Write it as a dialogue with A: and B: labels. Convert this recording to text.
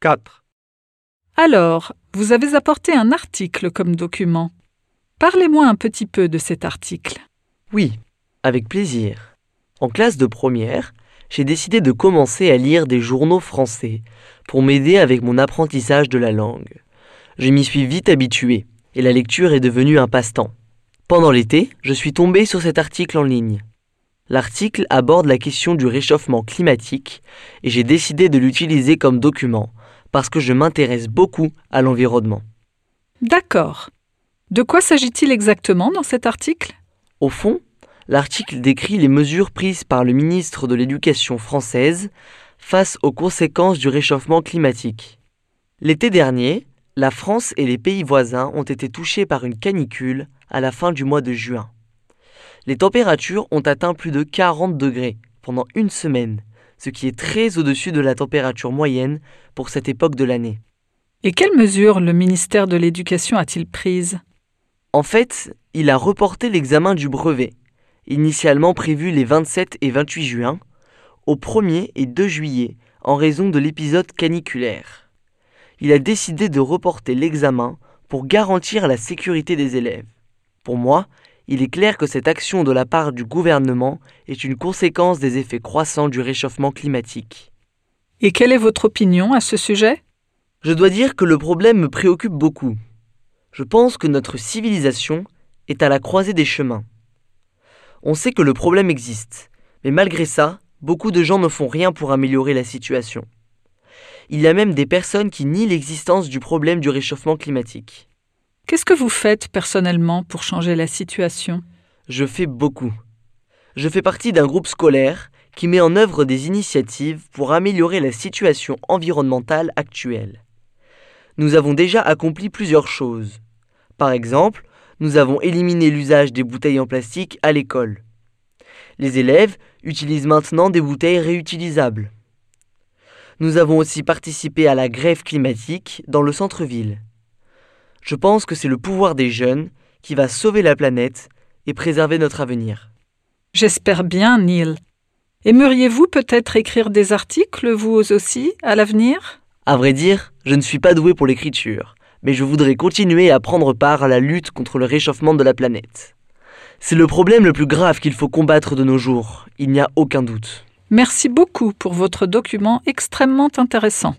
A: 4.
B: Alors, vous avez apporté un article comme document. Parlez-moi un petit peu de cet article.
C: Oui, avec plaisir. En classe de première, j'ai décidé de commencer à lire des journaux français pour m'aider avec mon apprentissage de la langue. Je m'y suis vite habitué et la lecture est devenue un passe-temps. Pendant l'été, je suis tombé sur cet article en ligne. L'article aborde la question du réchauffement climatique et j'ai décidé de l'utiliser comme document parce que je m'intéresse beaucoup à l'environnement.
B: D'accord. De quoi s'agit-il exactement dans cet article?
C: Au fond, l'article décrit les mesures prises par le ministre de l'Éducation française face aux conséquences du réchauffement climatique. L'été dernier, la France et les pays voisins ont été touchés par une canicule à la fin du mois de juin. Les températures ont atteint plus de 40 degrés pendant une semaine, ce qui est très au-dessus de la température moyenne pour cette époque de l'année.
B: Et quelles mesures le ministère de l'Éducation a-t-il prises?
C: En fait, il a reporté l'examen du brevet, initialement prévu les 27 et 28 juin, au 1er et 2 juillet en raison de l'épisode caniculaire. Il a décidé de reporter l'examen pour garantir la sécurité des élèves. Pour moi, il est clair que cette action de la part du gouvernement est une conséquence des effets croissants du réchauffement climatique.
B: Et quelle est votre opinion à ce sujet?
C: Je dois dire que le problème me préoccupe beaucoup. Je pense que notre civilisation est à la croisée des chemins. On sait que le problème existe, mais malgré ça, beaucoup de gens ne font rien pour améliorer la situation. Il y a même des personnes qui nient l'existence du problème du réchauffement climatique.
B: Qu'est-ce que vous faites personnellement pour changer la situation?
C: Je fais beaucoup. Je fais partie d'un groupe scolaire qui met en œuvre des initiatives pour améliorer la situation environnementale actuelle. Nous avons déjà accompli plusieurs choses. Par exemple, nous avons éliminé l'usage des bouteilles en plastique à l'école. Les élèves utilisent maintenant des bouteilles réutilisables. Nous avons aussi participé à la grève climatique dans le centre-ville. Je pense que c'est le pouvoir des jeunes qui va sauver la planète et préserver notre avenir.
B: J'espère bien, Neil. Aimeriez-vous peut-être écrire des articles, vous aussi, à l'avenir?
C: À vrai dire, je ne suis pas doué pour l'écriture, mais je voudrais continuer à prendre part à la lutte contre le réchauffement de la planète. C'est le problème le plus grave qu'il faut combattre de nos jours, il n'y a aucun doute.
B: Merci beaucoup pour votre document extrêmement intéressant.